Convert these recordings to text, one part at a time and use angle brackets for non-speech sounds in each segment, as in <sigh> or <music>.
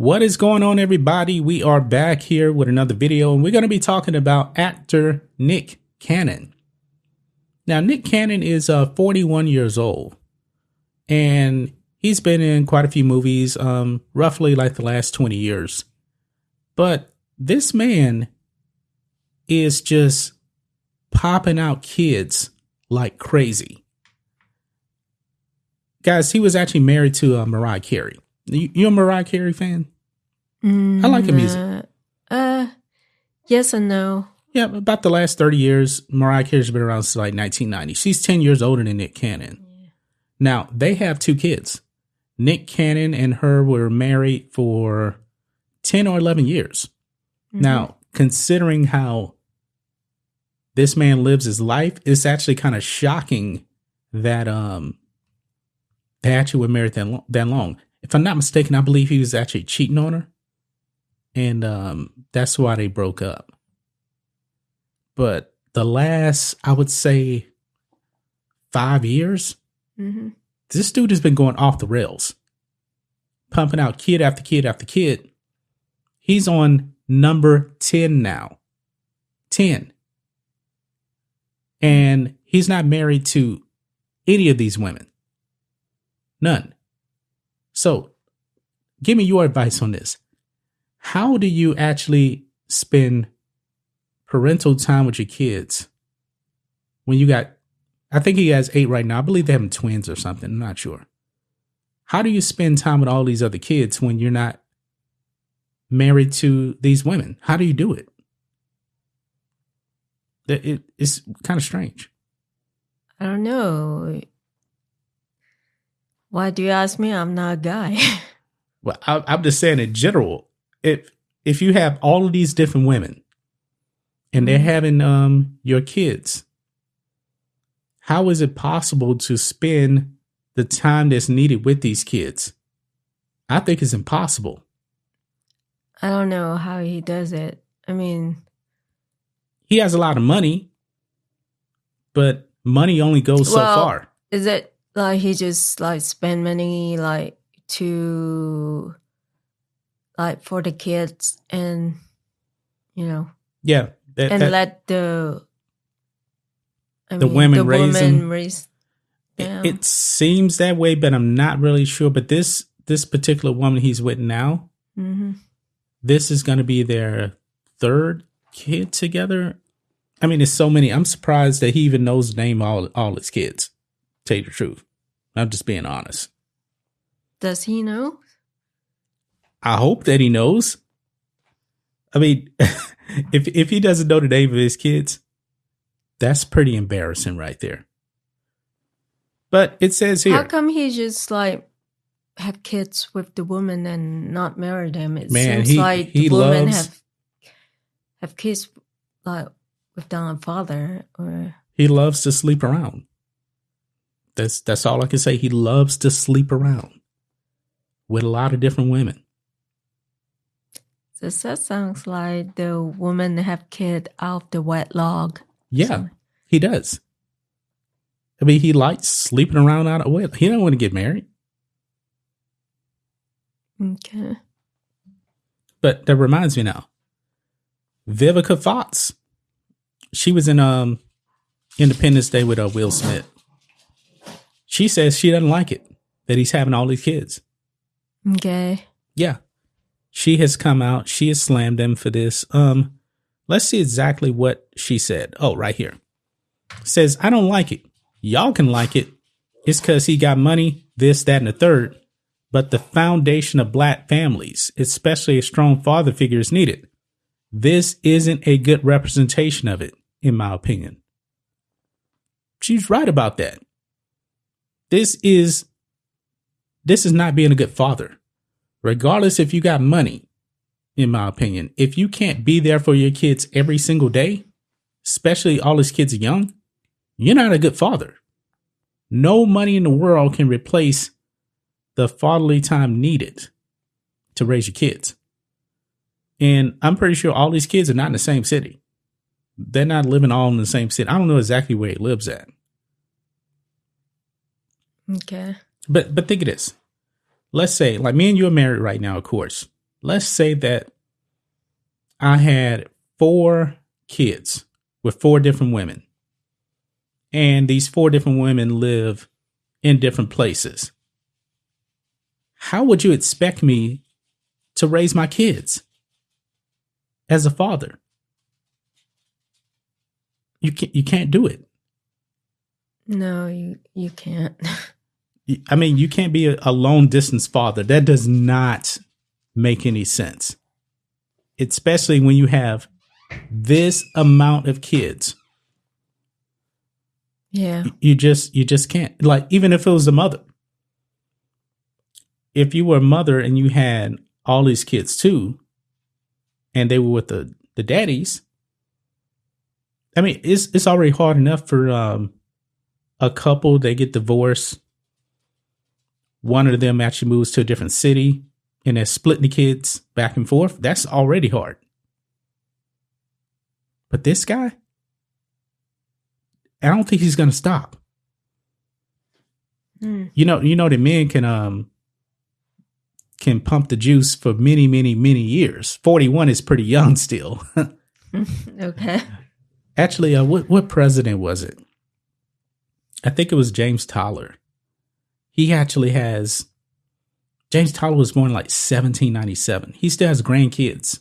What is going on, everybody? We are back here with another video, and we're going to be talking about actor Nick Cannon. Now, Nick Cannon is uh, 41 years old, and he's been in quite a few movies, um, roughly like the last 20 years. But this man is just popping out kids like crazy. Guys, he was actually married to uh, Mariah Carey. You, you a Mariah Carey fan? Mm, I like her music. Uh, uh, yes and no. Yeah, about the last 30 years, Mariah Carey's been around since like 1990. She's 10 years older than Nick Cannon. Now, they have two kids. Nick Cannon and her were married for 10 or 11 years. Now, considering how this man lives his life, it's actually kind of shocking that um they actually were married that long, that long. If I'm not mistaken, I believe he was actually cheating on her, and um that's why they broke up. But the last, I would say, five years, hmm this dude has been going off the rails, pumping out kid after kid after kid. He's on number 10 now. 10. And he's not married to any of these women. None. So, give me your advice on this. How do you actually spend parental time with your kids when you got I think he has eight right now. I believe they have twins or something. I'm not sure. How do you spend time with all these other kids when you're not married to these women? How do you do it? It- it- it's kind of strange. I don't know. Why do you ask me? I'm not a guy. <laughs> Well, I, I'm just saying in general, if if you have all of these different women and they're Mhm. having um your kids, how is it possible to spend the time that's needed with these kids? I think it's impossible. I don't know how he does it. I mean, he has a lot of money, but money only goes so far. is it like he just like spend money like to like for the kids and you know Yeah, that, and that- let the I The women raise woman them. raise it, them. it seems that way, but I'm not really sure. But this this particular woman he's with now, hmm this is going to be their third kid together. I mean, there's so many. I'm surprised that he even knows the name of all all his kids. Tell you the truth, I'm just being honest. Does he know? I hope that he knows. I mean, <laughs> if if he doesn't know the name of his kids, that's pretty embarrassing right there. But it says here, How come he just like have kids with the woman and not marry them? It Man, seems he- like he the woman loves- have have kids like with their father or he loves to sleep around. That's that's all I can say. He loves to sleep around with a lot of different women. so that sounds like the woman have kid out the wet log. Yeah, So- he does. I mean, he likes sleeping around out of wedlock. He don't want to get married. Okay. But that reminds me now. Vivica Fox. She was in um Independence Day with uh, Will Smith. She says she doesn't like it that he's having all these kids. Okay. Yeah. She has come out. She has slammed him for this. Um, let's see exactly what she said. Oh, right here. Says, I don't like it. Y'all can like it. It's because he got money, this, that, and the third. But the foundation of black families, especially a strong father figure, is needed. This isn't a good representation of it, in my opinion. She's right about that. This is this is not being a good father. regardless if you got money, in my opinion, if you can't be there for your kids every single day, especially all these kids are young, you're not a good father. No money in the world can replace the fatherly time needed to raise your kids. And I'm pretty sure all these kids are not in the same city. They're not living all in the same city. I don't know exactly where he lives at. Okay. But but think of this. Let's say, like me and you are married right now, of course. Let's say that I had four kids with four different women. And these four different women live in different places. How would you expect me to raise my kids as a father? You can't, you can't do it. No, you you can't. <laughs> I mean, you can't be a, long distance father. That does not make any sense. Especially when you have this amount of kids. yeah. You just you just can't. Like even if it was a mother. If you were a mother and you had all these kids too, and they were with the the daddies, I mean, it's it's already hard enough for um a couple they get divorced. One of them actually moves to a different city and they're splitting the kids back and forth. That's already hard. But this guy, I don't think he's gonna stop. Mm. You know, you know that men can um can pump the juice for many, many, many years. Forty one is pretty young still. <laughs> <laughs> Okay. Actually, uh, what what president was it? I think it was James Tyler. He actually has. James Tyler was born in like 1797. He still has grandkids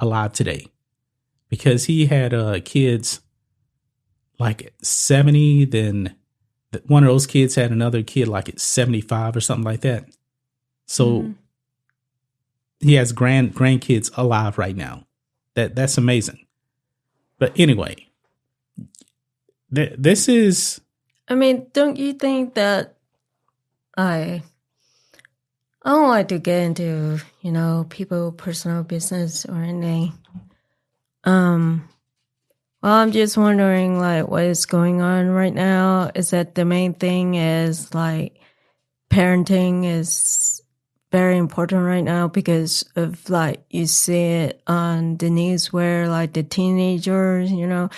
alive today because he had uh, kids like at 70. Then one of those kids had another kid like at 75 or something like that. So Mhm. he has grand grandkids alive right now. That that's amazing. But anyway, th- this is I mean, don't you think that I I don't like to get into, you know, people personal business or anything. Um well, I'm just wondering like what is going on right now. Is that the main thing is like parenting is very important right now because of like you see it on the news where like the teenagers, you know,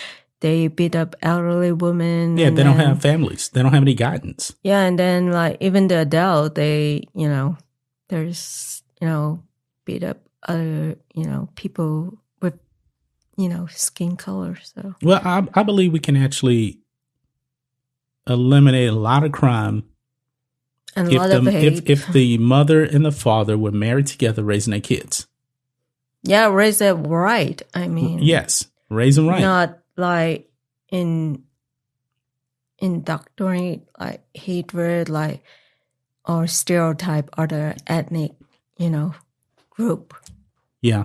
they beat up elderly women. yeah, they don't then- have families. They don't have any guidance. yeah, and then like even the adult, they you know, there's you know beat up other you know people with you know skin color. So Well, I, I believe we can actually eliminate a lot of crime and a if lot the of hate. if, if the mother and the father were married together raising their kids. yeah, raise it right. I mean, Yes, raise them right. not like in indoctrinate like hatred, like or stereotype other ethnic, you know, group. yeah.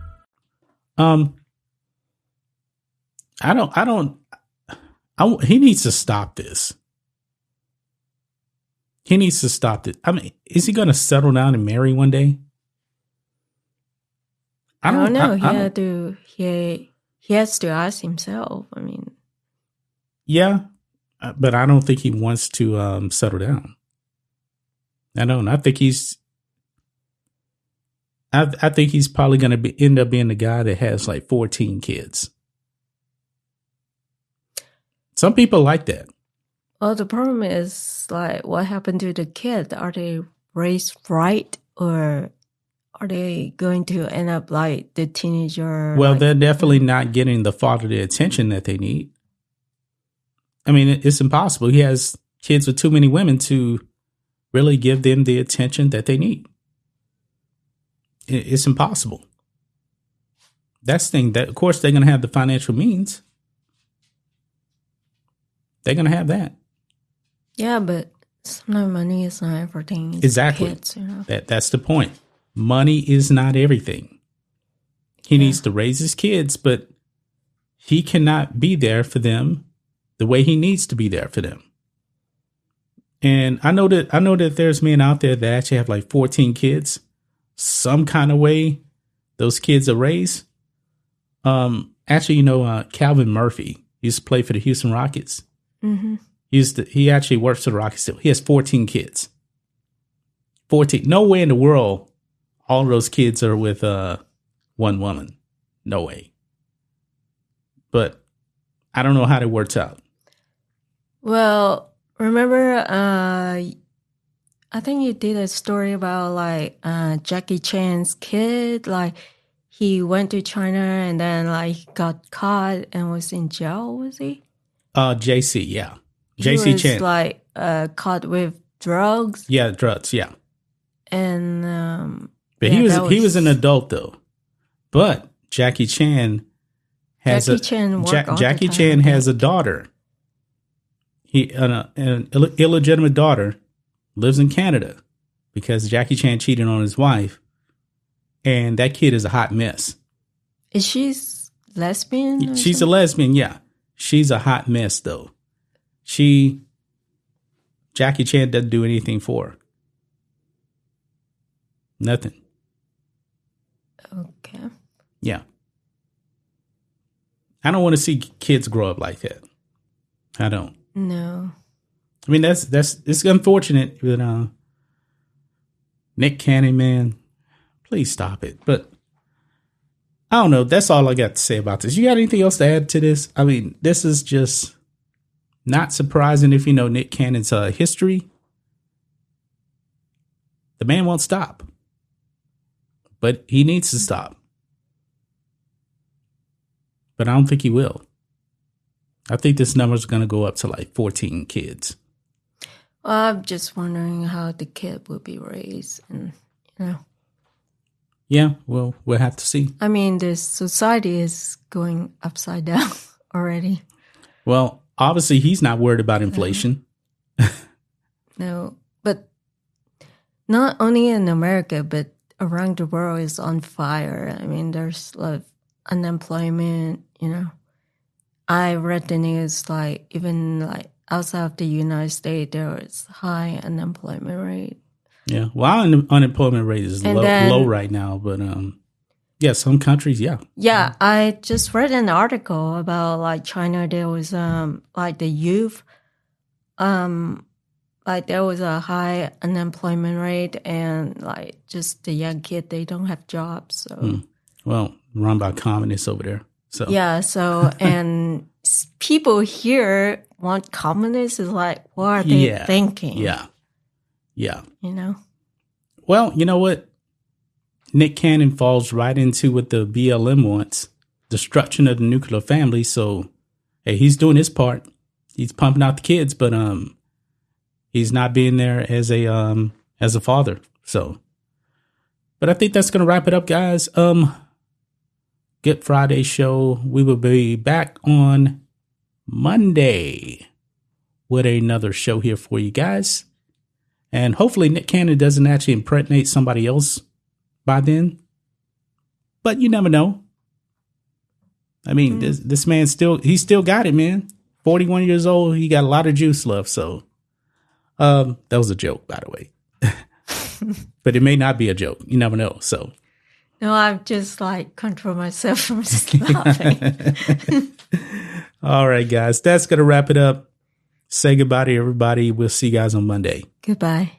Um, I don't. I don't. I, he needs to stop this. He needs to stop it. I mean, is he going to settle down and marry one day? I don't, know. I- he I had don't- to he he has to ask himself. I mean, yeah, uh, but I don't think he wants to um, settle down. I don't. I think he's. I I think he's probably going to be end up being the guy that has like fourteen kids. Some people like that. well, the problem is like, what happened to the kid? Are they raised right, or are they going to end up like the teenager? Well, like- they're definitely not getting the father the attention that they need. I mean, it's impossible. He has kids with too many women to really give them the attention that they need. It- it's impossible. That's the thing that of course they're gonna have the financial means. They're gonna have that. Yeah, but sometimes money is not everything. Exactly. Kids, you know? That that's the point. Money is not everything. He needs to raise his kids, but he cannot be there for them the way he needs to be there for them. And I know that I know that there's men out there that actually have like 14 kids. Some kind of way those kids are raised. Um actually, you know, uh, Calvin Murphy used to play for the Houston Rockets. Mm-hmm. He used to, he actually works for the Rockets still. He has 14 kids. 14. No way in the world all those kids are with uh one woman. No way. But I don't know how that works out. Well, remember, uh, I think you did a story about like uh, Jackie Chan's kid. Like he went to China and then like got caught and was in jail. Was he? Uh Jaycee, yeah. Jaycee was, Chan. like uh, caught with drugs yeah, drugs, yeah. and um, But Yeah, he was, that he was was- an adult though. But Jackie Chan has Jackie a Chan Ja- Jackie time, Chan has a daughter. He an, uh, an Ill- illegitimate daughter lives in Canada because Jackie Chan cheated on his wife, and that kid is a hot mess. is she lesbian? She's a lesbian, yeah. She's a hot mess though. She Jackie Chan doesn't do anything for her. Nothing. okay. Yeah. I don't want to see kids grow up like that. I don't. No. I mean, that's that's it's unfortunate, but uh, Nick Cannon, man, please stop it. But I don't know. That's all I got to say about this. You got anything else to add to this? I mean, this is just not surprising if you know Nick Cannon's uh, history. The man won't stop, but he needs to stop. But I don't think he will. I think this number's going to go up to like 14 kids. I'm just wondering how the kid will be raised, and you know, Yeah, well, we'll have to see. I mean, the society is going upside down <laughs> already. Well, obviously, he's not worried about inflation. <laughs> No, but not only in America, but around the world is on fire. I mean, there's of unemployment. You know, I read the news like even like outside of the United States, there is high unemployment rate. Yeah, well, our un- unemployment rate is low, then- low right now, but um, yeah, some countries, yeah, Yeah, I just read an article about like China. There was um like the youth, um, like there was a high unemployment rate, and like just the young kid they don't have jobs. So well, run by communists over there. So yeah, so <laughs> and people here want communists is like what are they Yeah, thinking? yeah, yeah. you know. Well, you know what? Nick Cannon falls right into what the BLM wants: destruction of the nuclear family. So, hey, he's doing his part. He's pumping out the kids, but um, he's not being there as a um as a father. So, but I think that's gonna wrap it up, guys. Um, Good Friday show. We will be back on Monday with another show here for you guys. And hopefully Nick Cannon doesn't actually impregnate somebody else by then. But you never know. I mean, this this man still he still got it, man. 41 years old, he got a lot of juice left, so um that was a joke, by the way. <laughs> but it may not be a joke. You never know. So No, I'm just like control myself <laughs> from laughing. <laughs> all right, guys, that's gonna wrap it up. Say goodbye to everybody. We'll see you guys on Monday. Goodbye.